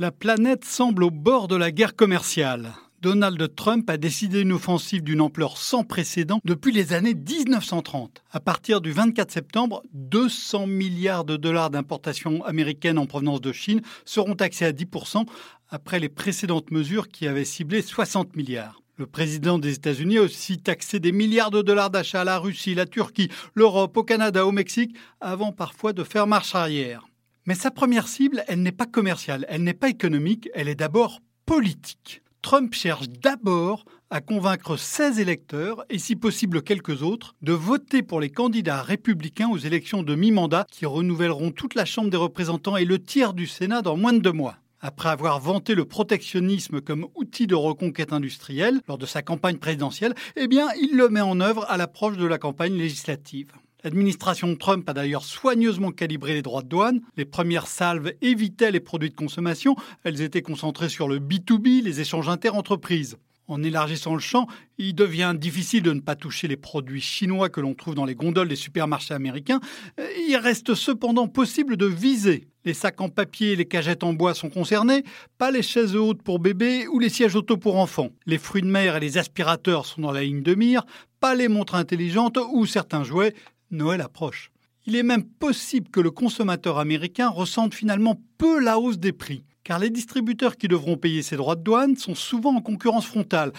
La planète semble au bord de la guerre commerciale. Donald Trump a décidé une offensive d'une ampleur sans précédent depuis les années 1930. À partir du 24 septembre, 200 milliards de dollars d'importations américaines en provenance de Chine seront taxés à 10% après les précédentes mesures qui avaient ciblé 60 milliards. Le président des États-Unis a aussi taxé des milliards de dollars d'achats à la Russie, la Turquie, l'Europe, au Canada, au Mexique, avant parfois de faire marche arrière. Mais sa première cible, elle n'est pas commerciale, elle n'est pas économique, elle est d'abord politique. Trump cherche d'abord à convaincre 16 électeurs, et si possible quelques autres, de voter pour les candidats républicains aux élections de mi-mandat qui renouvelleront toute la Chambre des représentants et le tiers du Sénat dans moins de deux mois. Après avoir vanté le protectionnisme comme outil de reconquête industrielle lors de sa campagne présidentielle, eh bien, il le met en œuvre à l'approche de la campagne législative. L'administration Trump a d'ailleurs soigneusement calibré les droits de douane. Les premières salves évitaient les produits de consommation. Elles étaient concentrées sur le B2B, les échanges interentreprises. En élargissant le champ, il devient difficile de ne pas toucher les produits chinois que l'on trouve dans les gondoles des supermarchés américains. Il reste cependant possible de viser. Les sacs en papier et les cagettes en bois sont concernés, pas les chaises hautes pour bébés ou les sièges auto pour enfants. Les fruits de mer et les aspirateurs sont dans la ligne de mire, pas les montres intelligentes ou certains jouets. Noël approche. Il est même possible que le consommateur américain ressente finalement peu la hausse des prix car les distributeurs qui devront payer ces droits de douane sont souvent en concurrence frontale,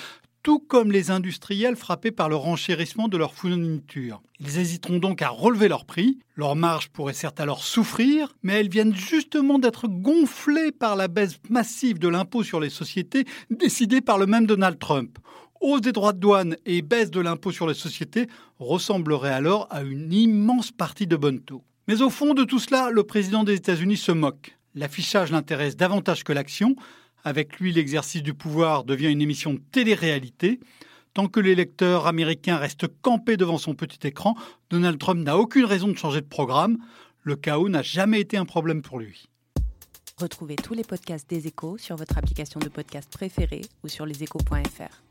tout comme les industriels frappés par le renchérissement de leurs fournitures. Ils hésiteront donc à relever leurs prix, leurs marges pourraient certes alors souffrir, mais elles viennent justement d'être gonflées par la baisse massive de l'impôt sur les sociétés décidée par le même Donald Trump. Hausse des droits de douane et baisse de l'impôt sur les sociétés ressembleraient alors à une immense partie de bon taux. Mais au fond de tout cela, le président des États-Unis se moque. L'affichage l'intéresse davantage que l'action. Avec lui, l'exercice du pouvoir devient une émission de télé-réalité. Tant que l'électeur américain reste campé devant son petit écran, Donald Trump n'a aucune raison de changer de programme. Le chaos n'a jamais été un problème pour lui. Retrouvez tous les podcasts des échos sur votre application de podcast préférée ou sur leséchos.fr.